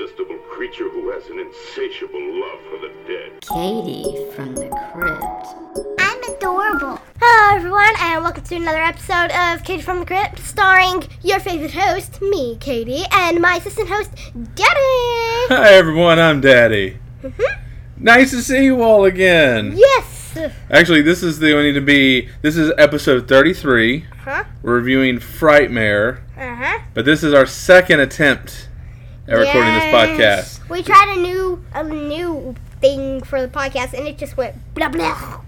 irresistible creature who has an insatiable love for the dead. Katie from the crypt. I'm adorable. Hello, everyone, and welcome to another episode of Katie from the Crypt, starring your favorite host, me, Katie, and my assistant host, Daddy. Hi everyone, I'm Daddy. Mhm. Nice to see you all again. Yes. Actually, this is the only to be. This is episode 33. Huh? We're reviewing Frightmare, Uh huh. but this is our second attempt at recording this podcast. We tried a new a new thing for the podcast, and it just went blah blah.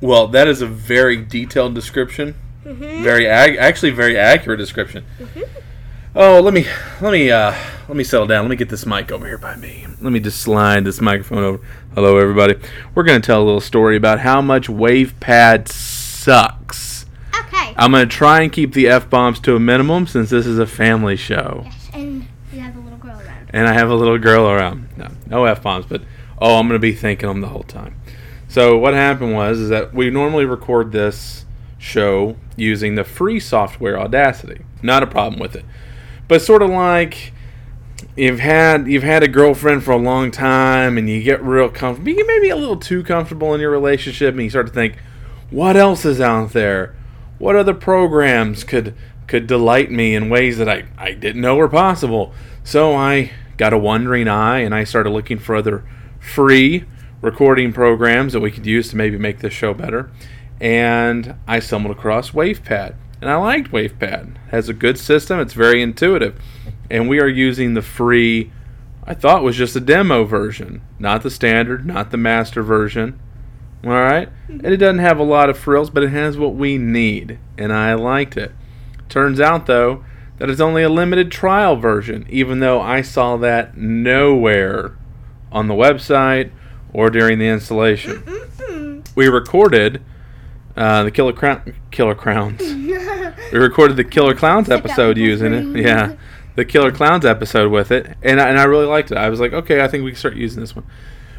Well, that is a very detailed description. Mm-hmm. Very ag- actually very accurate description. Oh, let me let me uh let me settle down. Let me get this mic over here by me. Let me just slide this microphone over. Hello everybody. We're going to tell a little story about how much WavePad sucks. Okay. I'm going to try and keep the F bombs to a minimum since this is a family show. Yes, and you have a little girl around. And I have a little girl around. No, no F bombs, but oh, I'm to be thinking them the whole time. So what happened was is that we normally record this show using the free software Audacity. Not a problem with it. But sort of like you've had you've had a girlfriend for a long time and you get real comfortable. You get maybe a little too comfortable in your relationship and you start to think, what else is out there? What other programs could could delight me in ways that I, I didn't know were possible? So I got a wandering eye and I started looking for other free recording programs that we could use to maybe make this show better. And I stumbled across WavePad. And I liked WavePad. It has a good system, it's very intuitive. And we are using the free I thought was just a demo version, not the standard, not the master version. All right? And it doesn't have a lot of frills, but it has what we need, and I liked it. Turns out though that it's only a limited trial version, even though I saw that nowhere on the website or during the installation. We recorded uh, the Killer Crown, Killer Crowns. we recorded the Killer Clowns episode using it. Yeah, the Killer Clowns episode with it, and I, and I really liked it. I was like, okay, I think we can start using this one.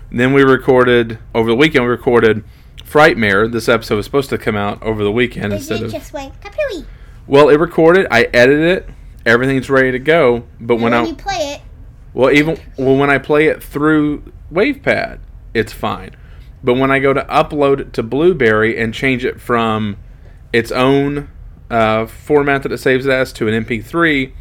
And then we recorded over the weekend. We recorded Frightmare. This episode was supposed to come out over the weekend It instead did of. just went kapooey. Well, it recorded. I edited it. Everything's ready to go. But And when when I you play it, well, even well, when I play it through WavePad, it's fine. But when I go to upload it to Blubrry and change it from its own uh, format that it saves it as to an MP3,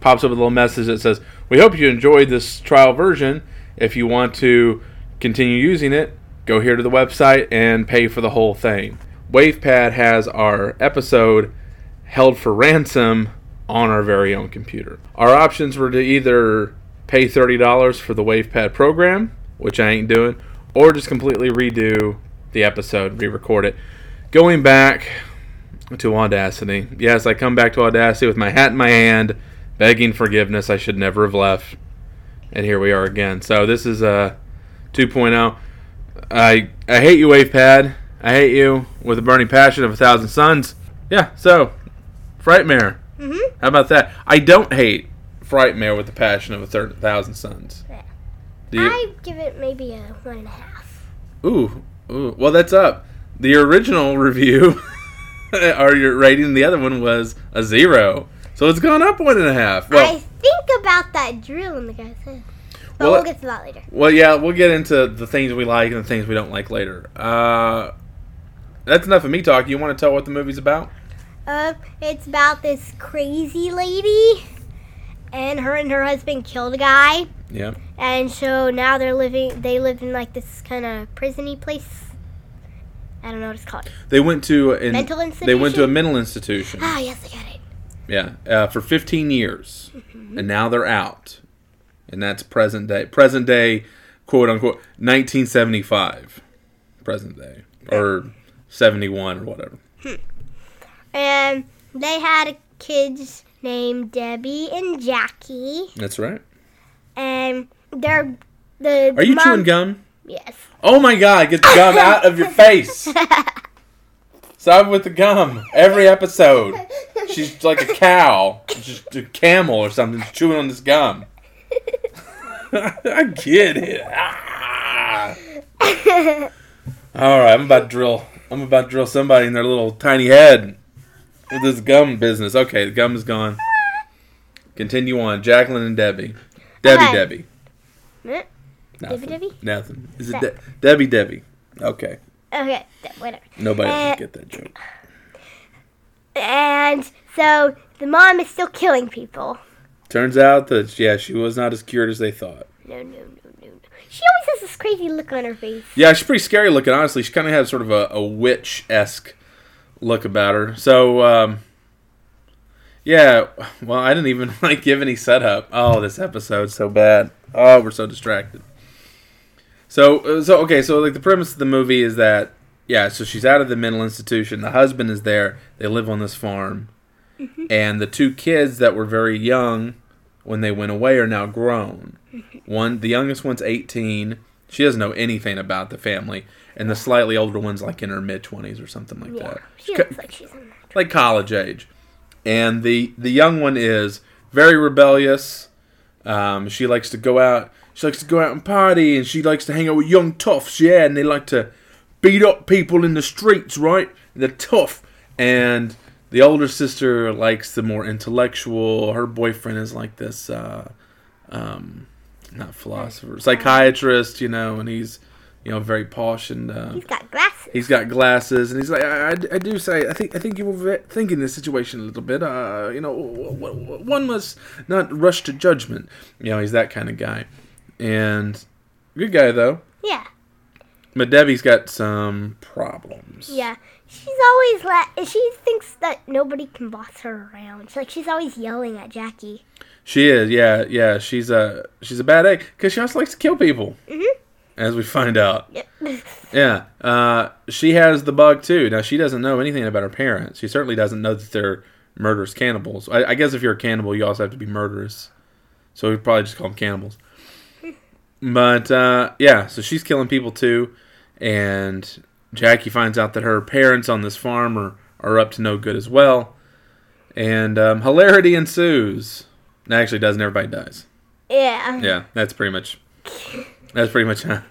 pops up a little message that says, "We hope you enjoyed this trial version. If you want to continue using it, go here to the website and pay for the whole thing." WavePad has our episode held for ransom on our very own computer. Our options were to either pay $30 for the WavePad program, which I ain't doing, or just completely redo the episode, re record it. Going back to Audacity. Yes, I come back to Audacity with my hat in my hand, begging forgiveness. I should never have left. And here we are again. So this is uh, 2.0. I I hate you, WavePad. I hate you with a burning passion of a thousand suns. Yeah, so Frightmare. Mhm. How about that? I don't hate Frightmare with the passion of a thir- thousand suns. Yeah. I give it maybe a one and a half. Ooh, ooh. Well, that's up. The original review, or your rating, the other one was a zero. So it's gone up one and a half. Well, I think about that drill in the guy's head. But Well, we'll get to that later. Well, yeah, we'll get into the things we like and the things we don't like later. Uh, that's enough of me talking. You want to tell what the movie's about? Uh, it's about this crazy lady, and her and her husband killed a guy, Yeah. and so now they're living. They live in like this kind of prisony place. I don't know what it's called. They went to an, Mental institution. They went to a mental institution. Ah, yes, I got it. Yeah, uh, for 15 years, and now they're out, and that's present day. Present day, quote unquote, 1975. Present day or 71 or whatever. And they had kids named Debbie and Jackie, That's right. and they're the. Are you mom- chewing gum? Yes. Oh my god, get the gum out of your face. Stop with the gum. Every episode. She's like a cow. Just a camel or something chewing on this gum. I get it. Ah. Alright, I'm about to drill I'm about to drill somebody in their little tiny head this gum business. Okay, the gum is gone. Continue on. Jacqueline and Debbie. Debbie Okay. Debbie. Eh, Nothing. Debbie? Nothing. Is it De- De- Debbie? Debbie. Okay. Okay, th- whatever. Nobody Uh, can get that joke. And so the mom is still killing people. Turns out that yeah, she was not as cured as they thought. No, no, no, no, no. She always has this crazy look on her face. Yeah, she's pretty scary looking. Honestly, she kind of has sort of a, a witch esque look about her. So, um, yeah. Well, I didn't even like give any setup. Oh, this episode's so bad. Oh, we're so distracted. So, uh, so okay. So, like the premise of the movie is that yeah. So she's out of the mental institution. The husband is there. They live on this farm, and the two kids that were very young when they went away are now grown. One, the youngest one's 18. She doesn't know anything about the family, and the slightly older one's like in her mid 20s or something like Yeah, that, she looks like she's in like college age. And the the young one is very rebellious. Um, she likes to go out. She likes to go out and party, and she likes to hang out with young toughs. Yeah, and they like to beat up people in the streets, right? They're tough. And the older sister likes the more intellectual. Her boyfriend is like this, uh, um, not philosopher, psychiatrist, you know, and he's, you know, very posh and uh, He's got glasses. he's got glasses, and he's like, I, I, I do say, I think, I think you were thinking this situation a little bit. Uh, you know, w- w- one must not rush to judgment. You know, he's that kind of guy, and good guy though. Yeah, But Debbie's got some problems. yeah. She's always la- She thinks that nobody can boss her around. She's like she's always yelling at Jackie. She is, yeah, yeah. She's a she's a bad egg because she also likes to kill people, Mhm. As we find out. Yeah, uh, she has the bug too. Now she doesn't know anything about her parents. She certainly doesn't know that they're murderous cannibals. I, I guess if you're a cannibal, you also have to be murderous. So we'd probably just call them cannibals. But uh, yeah, so she's killing people too, and Jackie finds out that her parents on this farm are, are up to no good as well, and um, hilarity ensues. Actually, doesn't everybody dies? yeah. Yeah, that's pretty much. That's pretty much. Not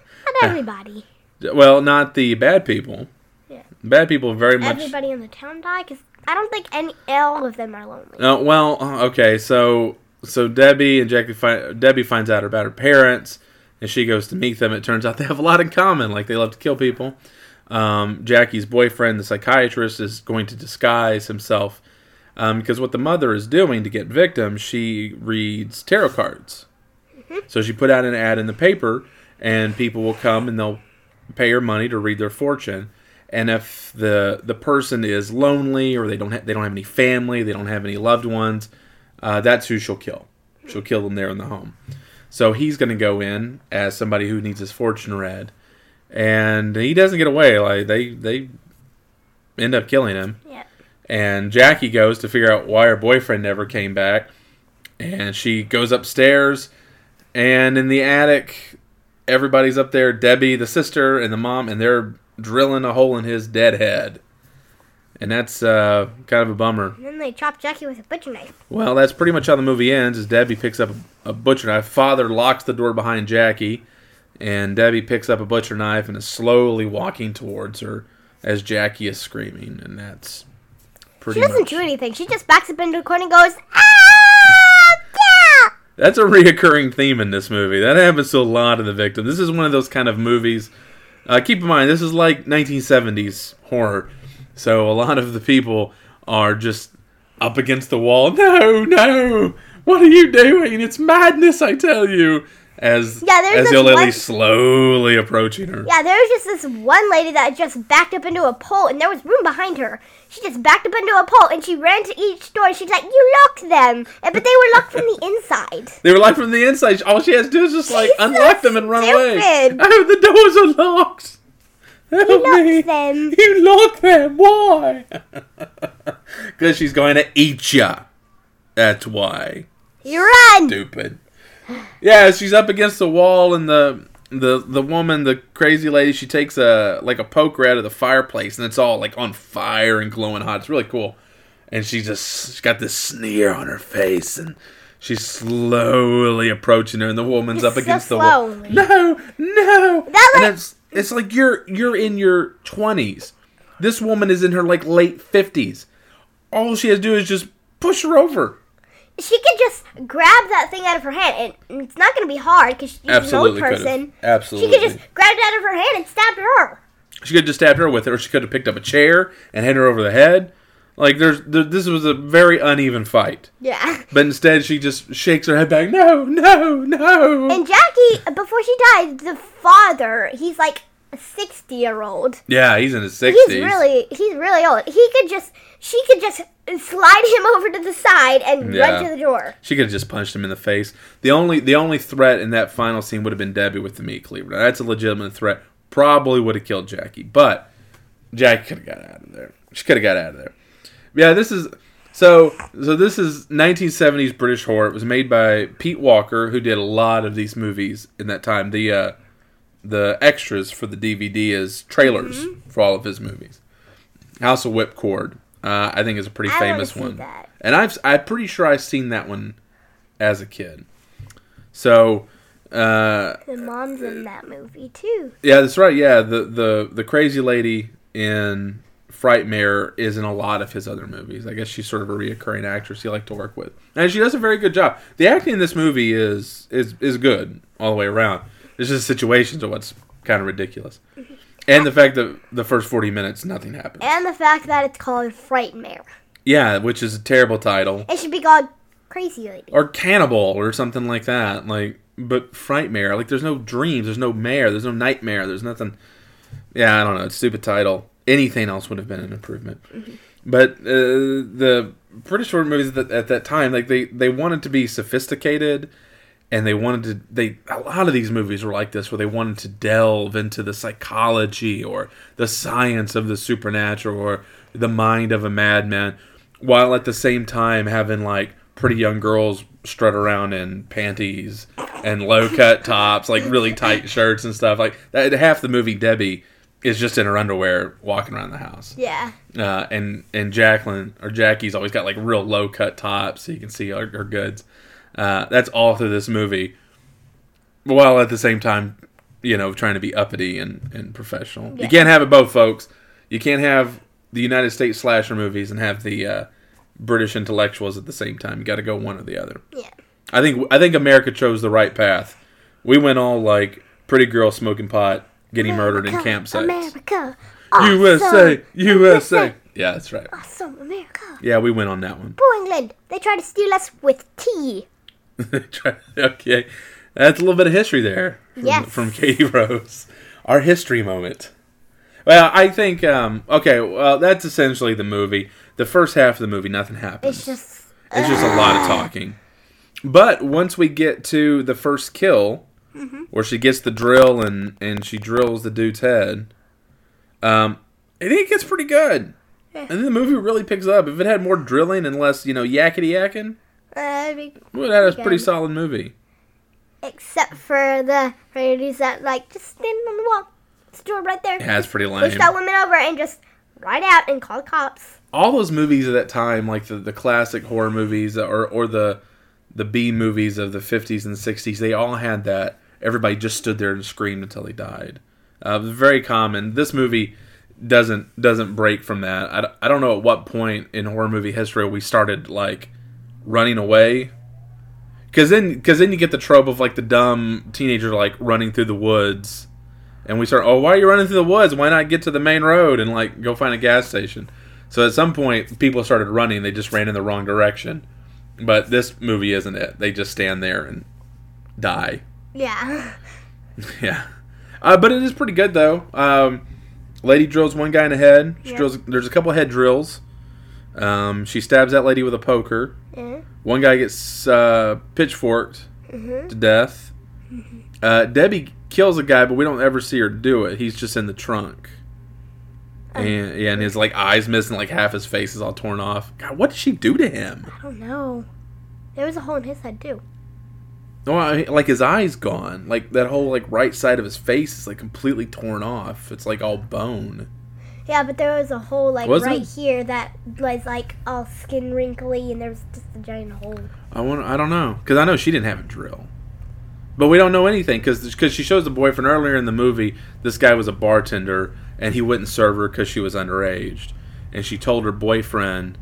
everybody. Well, not the bad people. Yeah. Bad people very much. Everybody in the town die because I don't think any all of them are lonely. Uh, well, uh, okay, so so Debbie and Jackie find Debbie finds out about her parents, and she goes to meet them. It turns out they have a lot in common. Like they love to kill people. Um, Jackie's boyfriend, the psychiatrist, is going to disguise himself um, because what the mother is doing to get victims, she reads tarot cards. So she put out an ad in the paper, and people will come and they'll pay her money to read their fortune. And if the the person is lonely or they don't ha- they don't have any family, they don't have any loved ones, uh, that's who she'll kill. She'll kill them there in the home. So he's going to go in as somebody who needs his fortune read, and he doesn't get away. Like they they end up killing him. Yeah. And Jackie goes to figure out why her boyfriend never came back. And she goes upstairs, and in the attic, everybody's up there Debbie, the sister, and the mom, and they're drilling a hole in his dead head. And that's uh, kind of a bummer. And then they chop Jackie with a butcher knife. Well, that's pretty much how the movie ends. Is Debbie picks up a, butcher knife. Father locks the door behind Jackie, and Debbie picks up a butcher knife and is slowly walking towards her as Jackie is screaming, and that's pretty. She doesn't much. do anything. She just backs up into a corner and goes, ah. That's a reoccurring theme in this movie. That happens to a lot of the victims. This is one of those kind of movies. Uh, keep in mind, this is like 1970s horror, so a lot of the people are just up against the wall. No, no, what are you doing? It's madness, I tell you. As Yeah, as Yolele one- slowly approaching her. Yeah, there was just this one lady that just backed up into a pole, and there was room behind her. She just backed up into a pole, and she ran to each door, and she's like, "You locked them," and, but they were locked from the inside. They were locked from the inside. All she has to do is just like She's so unlock them and run away. stupid. Oh, the doors are locked. Help You me. locked them. You lock them. Why? Because she's going to eat ya. That's why. You run. Stupid. Yeah, she's up against the wall, and the the the woman, the crazy lady, she takes a like a poker out of the fireplace, and it's all like on fire and glowing hot. It's really cool. And she just she's got this sneer on her face, and she's slowly approaching her, and the woman's up So against the wall. No, no. Like- it's it's like you're you're in your twenties. This woman is in her like late fifties. All she has to do is just push her over. She could just grab that thing out of her hand, and it's not going to be hard because she's Absolutely an old could've. person. Absolutely. She could just grab it out of her hand and stab her. She could have just stabbed her with it, or she could have picked up a chair and hit her over the head. Like there's, there, this was a very uneven fight, Yeah. but instead she just shakes her head back. No, no, no. And Jackie, before she died, the father, he's like a sixty-year-old. yeah, he's in his sixties. He's really, he's really old. He could just, she could just slide him over to the side and Yeah. run to the door. She could have just punched him in the face. The only the only threat in that final scene would have been Debbie with the meat cleaver. Now, that's a legitimate threat. Probably would have killed Jackie, but Jackie could have got out of there. She could have got out of there. Yeah, this is so. So this is 1970s British horror. It was made by Pete Walker, who did a lot of these movies in that time. The uh, the extras for the DVD is trailers Mm-hmm. for all of his movies. House of Whipcord, uh, I think, is a pretty I famous one. that. And I've I'm pretty sure I've seen that one as a kid. So uh, The mom's in that movie too. yeah, that's right. Yeah, the the the crazy lady in Frightmare is in a lot of his other movies. I guess she's sort of a reoccurring actress he liked to work with, and she does a very good job. The acting in this movie is is is good all the way around. It's just situations are what's kind of ridiculous, and the fact that the first forty minutes nothing happens. And the fact that it's called Frightmare. Yeah, which is a terrible title. It should be called Crazy Lady. or cannibal or something like that. Like, but frightmare. Like, there's no dreams. There's no mare. There's no nightmare. There's nothing. Yeah, I don't know. It's a stupid title. Anything else would have been an improvement. But uh, the British horror movies at, at that time, like they they wanted to be sophisticated, and they wanted to. They a lot of these movies were like this, where they wanted to delve into the psychology or the science of the supernatural or the mind of a madman, while at the same time having like pretty young girls strut around in panties and low cut tops, like really tight shirts and stuff. Like that, half the movie, Debbie is just in her underwear walking around the house. Yeah. Uh, and and Jacqueline or Jackie's always got like real low cut tops, so you can see her, her goods. Uh, that's all through this movie, while at the same time, you know, trying to be uppity and, and professional. You can't have it both, folks. You can't have the United States slasher movies and have the uh, British intellectuals at the same time. You got to go one or the other. Yeah. I think I think America chose the right path. We went all like pretty girl smoking pot, getting murdered in campsites. America. USA, Awesome. USA. Yeah, that's right. Awesome America. Yeah, we went on that one. Poor England. They tried to steal us with tea. okay, that's a little bit of history there. From, Yes. From Katie Rose, our history moment. Well, I think um, okay. Well, that's essentially the movie. The first half of the movie, nothing happens. It's just. It's just a lot of talking. But once we get to the first kill, where she gets the drill and and she drills the dude's head, um, I think it gets pretty good. And then the movie really picks up. If it had more drilling and less, you know, yakety yakking, Uh, be- we would have had a pretty solid movie. except for the ladies that like just stand on the wall. It's door right there. Yeah, it's pretty Push lame. that woman over and just ride out and call the cops. All those movies of that time, like the, the classic horror movies or or the the B movies of the fifties and sixties, they all had that. Everybody just stood there and screamed until they died. Uh, very common. This movie doesn't doesn't break from that. I, I don't know at what point in horror movie history we started like running away. Cause then, cause then you get the trope of like the dumb teenager like running through the woods, and we start. Oh, why are you running through the woods? Why not get to the main road and like go find a gas station? So at some point, people started running. They just ran in the wrong direction. But this movie isn't it. They just stand there and die. Yeah. Yeah. Uh, but it is pretty good though. Um, lady drills one guy in the head. She Yeah. drills. There's a couple head drills. Um, she stabs that lady with a poker. Yeah. One guy gets uh, pitchforked Mhm. to death. Uh, Debbie kills a guy, but we don't ever see her do it. He's just in the trunk. And yeah, and his like eyes missing, like half his face is all torn off. God, what did she do to him? I don't know. There was a hole in his head too. No, I, like his eyes gone. Like that whole like right side of his face is like completely torn off. It's like all bone. Yeah, but there was a hole like Was right it? here that was like all skin wrinkly, and there was just a giant hole. I want. I don't know because I know she didn't have a drill, but we don't know anything because she shows the boyfriend earlier in the movie. This guy was a bartender and he wouldn't serve her because she was underage, and she told her boyfriend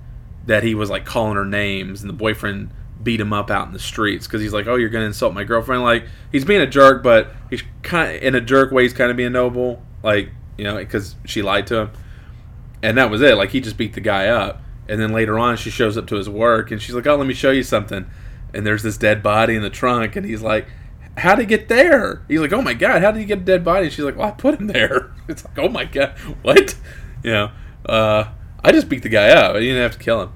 that he was like calling her names, and the boyfriend beat him up out in the streets because he's like, "Oh, you're gonna insult my girlfriend." Like he's being a jerk, but he's kind of, in a jerk way. He's kind of being noble, like you know, because she lied to him, and that was it. Like he just beat the guy up, and then later on, she shows up to his work, and she's like, "Oh, let me show you something," and there's this dead body in the trunk, and he's like. How did he get there? He's like, oh my god, how did he get a dead body? And she's like, well, I put him there. It's like, oh my god, what? You know, uh, I just beat the guy up. I didn't have to kill him,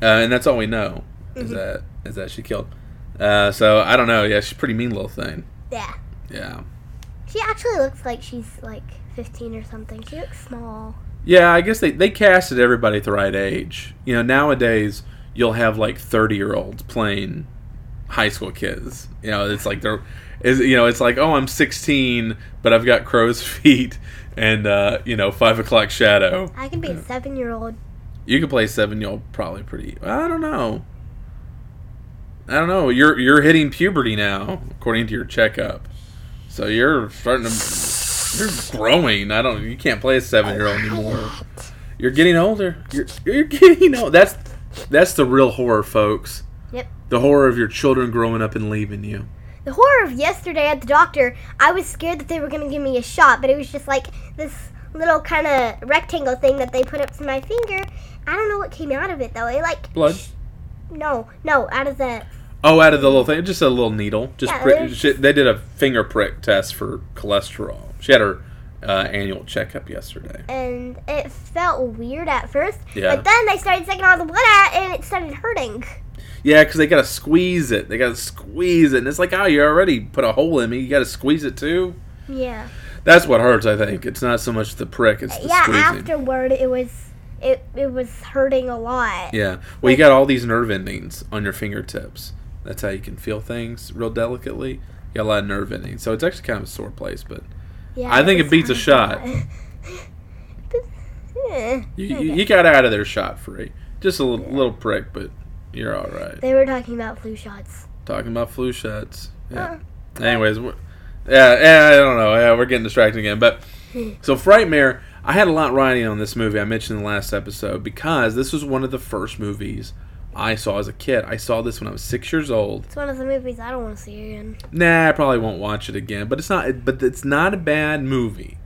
uh, and that's all we know is that is that she killed. Uh, so I don't know. Yeah, she's a pretty mean little thing. Yeah. Yeah, She actually looks like she's like 15 or something. She looks small. yeah. I guess they they casted everybody at the right age. You know, nowadays you'll have like thirty year olds playing high school kids. You know, it's like they're is you know it's like oh I'm 16 but I've got crow's feet and uh, you know five o'clock shadow. I can be a seven year old. You can play seven year old probably pretty. I don't know. I don't know. You're you're hitting puberty now, according to your checkup. So you're starting to you're growing. I don't. You can't play a seven year old anymore. You're getting older. You're you're getting old. That's that's the real horror, folks. Yep. The horror of your children growing up and leaving you. The horror of yesterday at the doctor, I was scared that they were going to give me a shot, but it was just like this little kind of rectangle thing that they put up to my finger. I don't know what came out of it though. It like Blood. no, no, out of the Oh, out of the little thing, just a little needle. Just Yeah, prick, she, they did a finger prick test for cholesterol. She had her uh, annual checkup yesterday. and it felt weird at first. Yeah. But then they started sucking all the blood out and it started hurting. Yeah, because they gotta squeeze it. They gotta squeeze it, and it's like, oh, you already put a hole in me. You gotta squeeze it too. Yeah. That's what hurts. I think it's not so much the prick; it's the yeah, squeezing. afterward it was it it was hurting a lot. Yeah. Well, you got all these nerve endings on your fingertips. That's how you can feel things real delicately. You got a lot of nerve endings, so it's actually kind of a sore place. But Yeah, I think it beats a shot. hurting a lot. You, you, you got out of there shot free. Just a little, little prick, but you're all right. They were talking about flu shots. Talking about flu shots. Yeah. Uh, Anyways, yeah, yeah, I don't know. Yeah, we're getting distracted again. But so Frightmare, I had a lot riding on this movie. I mentioned in the last episode because this was one of the first movies I saw as a kid. I saw this when I was six years old. It's one of the movies I don't want to see again. Nah, I probably won't watch it again. But it's not. But it's not a bad movie.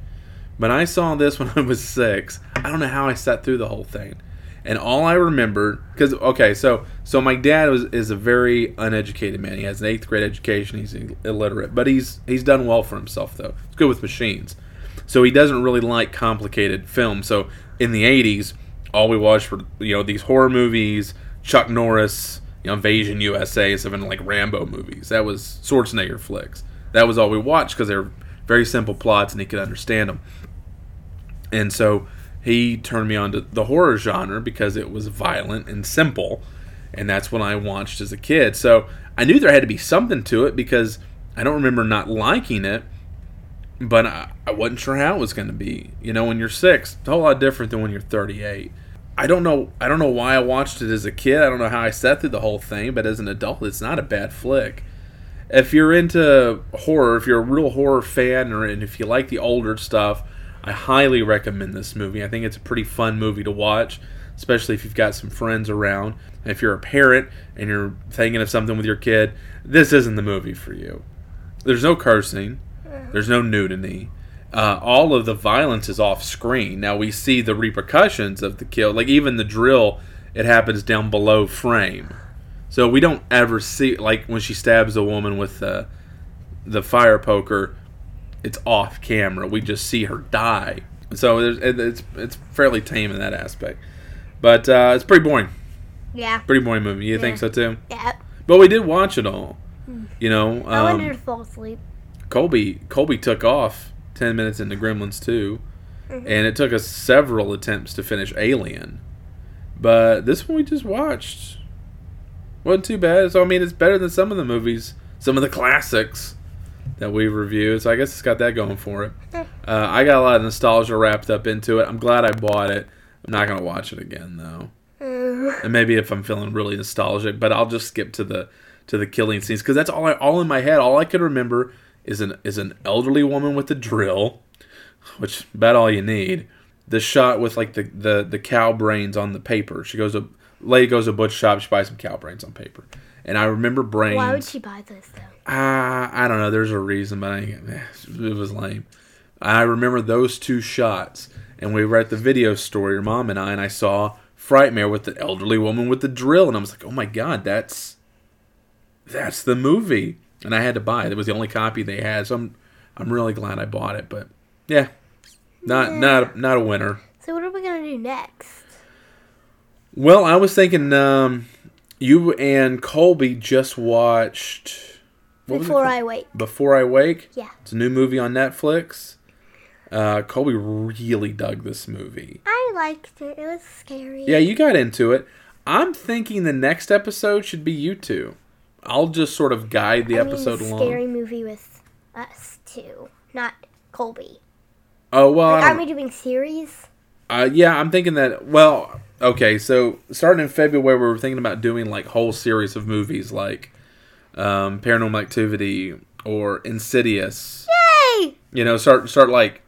But I saw this when I was six. I don't know how I sat through the whole thing. And all I remembered, because okay, so so my dad was is a very uneducated man. He has an eighth grade education. He's illiterate, but he's he's done well for himself though. He's good with machines, so he doesn't really like complicated films. So in the '80s, all we watched were you know these horror movies, Chuck Norris, you know, Invasion USA, and something like Rambo movies. That was Schwarzenegger flicks. That was all we watched because they're very simple plots and he could understand them. And so he turned me on to the horror genre because it was violent and simple. And that's what I watched as a kid. So I knew there had to be something to it because I don't remember not liking it, but I, I wasn't sure how it was going to be. You know, when you're six, it's a whole lot different than when you're 38. I don't know. I don't know why I watched it as a kid. I don't know how I sat through the whole thing, but as an adult, it's not a bad flick. If you're into horror, if you're a real horror fan, or and if you like the older stuff, I highly recommend this movie. I think it's a pretty fun movie to watch, especially if you've got some friends around. If you're a parent and you're thinking of something with your kid, this isn't the movie for you. There's no cursing, there's no nudity. Uh, all of the violence is off screen. Now we see the repercussions of the kill. Like even the drill, it happens down below frame. So we don't ever see like when she stabs a woman with the the fire poker it's off camera. We just see her die. So it's it's fairly tame in that aspect, but uh, it's pretty boring. Yeah. Pretty boring movie. You think so too? Yeah. But we did watch it all. You know, I wanted to um, fall asleep. Colby Colby took off ten minutes into Gremlins two, and it took us several attempts to finish Alien. But this one we just watched wasn't too bad. So I mean, it's better than some of the movies, some of the classics that we've reviewed. So I guess it's got that going for it. Uh, I got a lot of nostalgia wrapped up into it. I'm glad I bought it. I'm not gonna watch it again though. And maybe if I'm feeling really nostalgic, but I'll just skip to the to the killing scenes because that's all I, all in my head. All I could remember is an is an elderly woman with a drill, which about all you need. The shot with like the the the cow brains on the paper. She goes a lady goes to a butcher shop. She buys some cow brains on paper, And I remember brains. Why would she buy this though? Uh, I don't know. There's a reason, but I, it was lame. I remember those two shots, and we were at the video store, your mom and I, and I saw Frightmare with the elderly woman with the drill, and I was like, oh my god, that's that's the movie, and I had to buy it. It was the only copy they had, so I'm I'm really glad I bought it. But yeah, not not not a winner. So what are we gonna do next? Well, I was thinking, um, you and Colby just watched. Before? I wait. Before I Wake. Yeah. It's a new movie on Netflix. Uh, Colby really dug this movie. I liked it. It was scary. Yeah, you got into it. I'm thinking the next episode should be you two. I'll just sort of guide the I mean, episode along. scary movie with us too, not Colby. Oh well, Like, are we doing series? Uh, yeah, I'm thinking that. Well, okay, so starting in February, we were thinking about doing like whole series of movies, like um, Paranormal Activity or Insidious. Yay! You know, start start like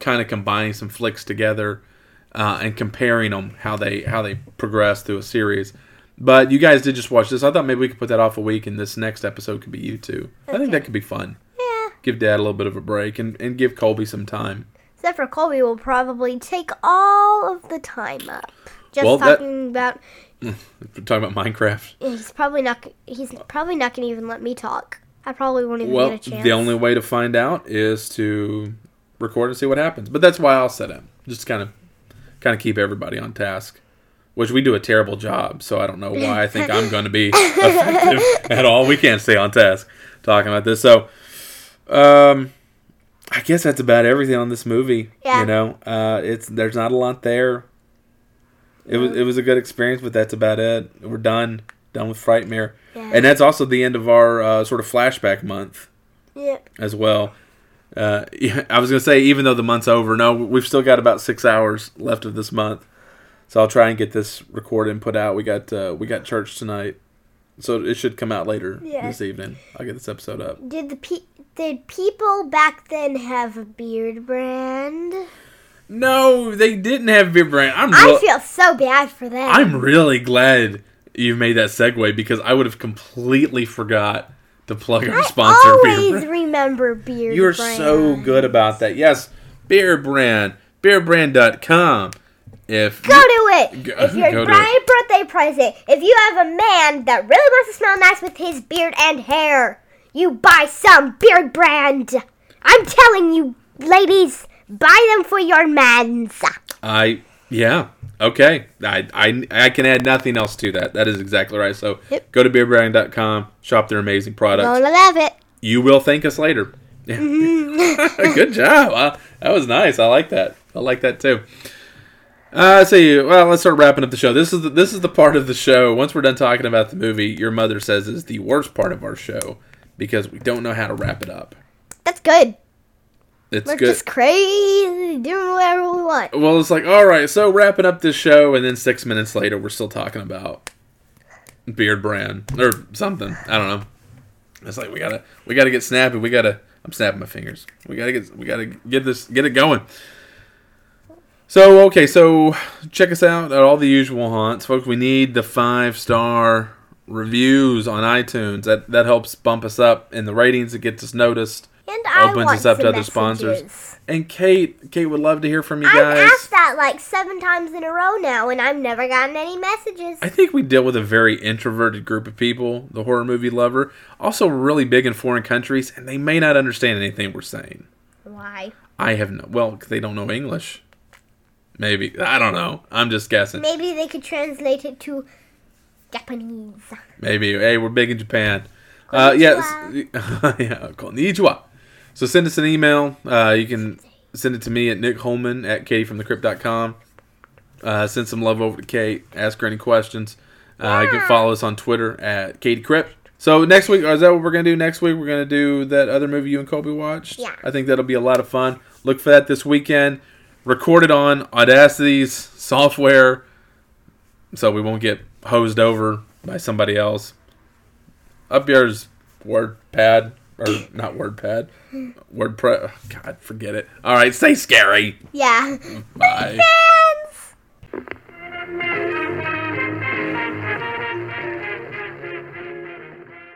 kind of combining some flicks together uh, and comparing them how they how they progress through a series. But you guys did just watch this. I thought maybe we could put that off a week, and this next episode could be you two. I think that could be fun. Yeah. Give Dad a little bit of a break and, and give Colby some time. Except for Colby will probably take all of the time up. Just Well, that- talking about talking about Minecraft. he's probably not he's probably not gonna even let me talk. I probably won't even Well, get a chance. the only way to find out is to record and see what happens. But that's why I'll set him, just kind of, kind of keep everybody on task, which we do a terrible job. So I don't know why I think I'm going to be effective at all. We can't stay on task talking about this. So, um, I guess that's about everything on this movie. Yeah. You know, uh, it's there's not a lot there. It was it was a good experience, but that's about it. We're done done with Frightmare, Yeah. and that's also the end of our uh, sort of flashback month yeah. as well. Uh, I was gonna say even though the month's over, no, we've still got about six hours left of this month, so I'll try and get this recorded and put out. We got uh, we got church tonight, so it should come out later Yeah. this evening. I'll get this episode up. Did the pe- did people back then have a beard brand? No, they didn't have beer brand. I'm I feel so bad for them. I'm really glad you made that segue because I would have completely forgot to plug our I sponsor. Beer always Brand. remember beard. You're so good about that. Yes, Beer Brand, beardbrand.com. If Go to it. Go- if to Brian birthday present, if you have a man that really wants to smell nice with his beard and hair, you buy some beard brand. I'm telling you, ladies, buy them for your mans. I yeah okay I, I I can add nothing else to that. That is exactly right. So Yep. go to beardbrand.com, shop their amazing products. Gonna love it. You will thank us later. Mm-hmm. Good job. That was nice. I like that. I like that too. Uh, let's see. Well, let's start wrapping up the show. This is the, this is the part of the show. Once we're done talking about the movie, your mother says is the worst part of our show because we don't know how to wrap it up. That's good. It's We're good. just crazy, doing whatever we want. Well, it's like, all right, so wrapping up this show, and then six minutes later, we're still talking about beard brand or something. I don't know. It's like we gotta, we gotta get snappy. We gotta. I'm snapping my fingers. We gotta get, we gotta get this, get it going. So okay, so check us out at all the usual haunts, folks. We need the five star reviews on iTunes. That that helps bump us up in the ratings. It gets us noticed. And I Opens want us up to other sponsors. messages. And Kate, Kate would love to hear from you guys. I've asked that like seven times in a row now, and I've never gotten any messages. I think we deal with a very introverted group of people, the horror movie lover. Also, really big in foreign countries, and they may not understand anything we're saying. Why? I have no, well, 'cause they don't know English. Maybe. I don't know. I'm just guessing. Maybe they could translate it to Japanese. Maybe. Hey, we're big in Japan. Uh, yes. yeah, konnichiwa. So send us an email. Uh, you can send it to me at Nick Holman at KatieFromTheCrypt.com. Uh, send some love over to Kate. Ask her any questions. Uh, You can follow us on Twitter at Katie Crypt. So next week, is that what we're going to do next week? We're going to do that other movie you and Colby watched? Yeah. I think that'll be a lot of fun. Look for that this weekend recorded on Audacity's software, so we won't get hosed over by somebody else. Up yours, WordPad or not WordPad, WordPress. God, forget it. All right, say scary. Yeah. Bye.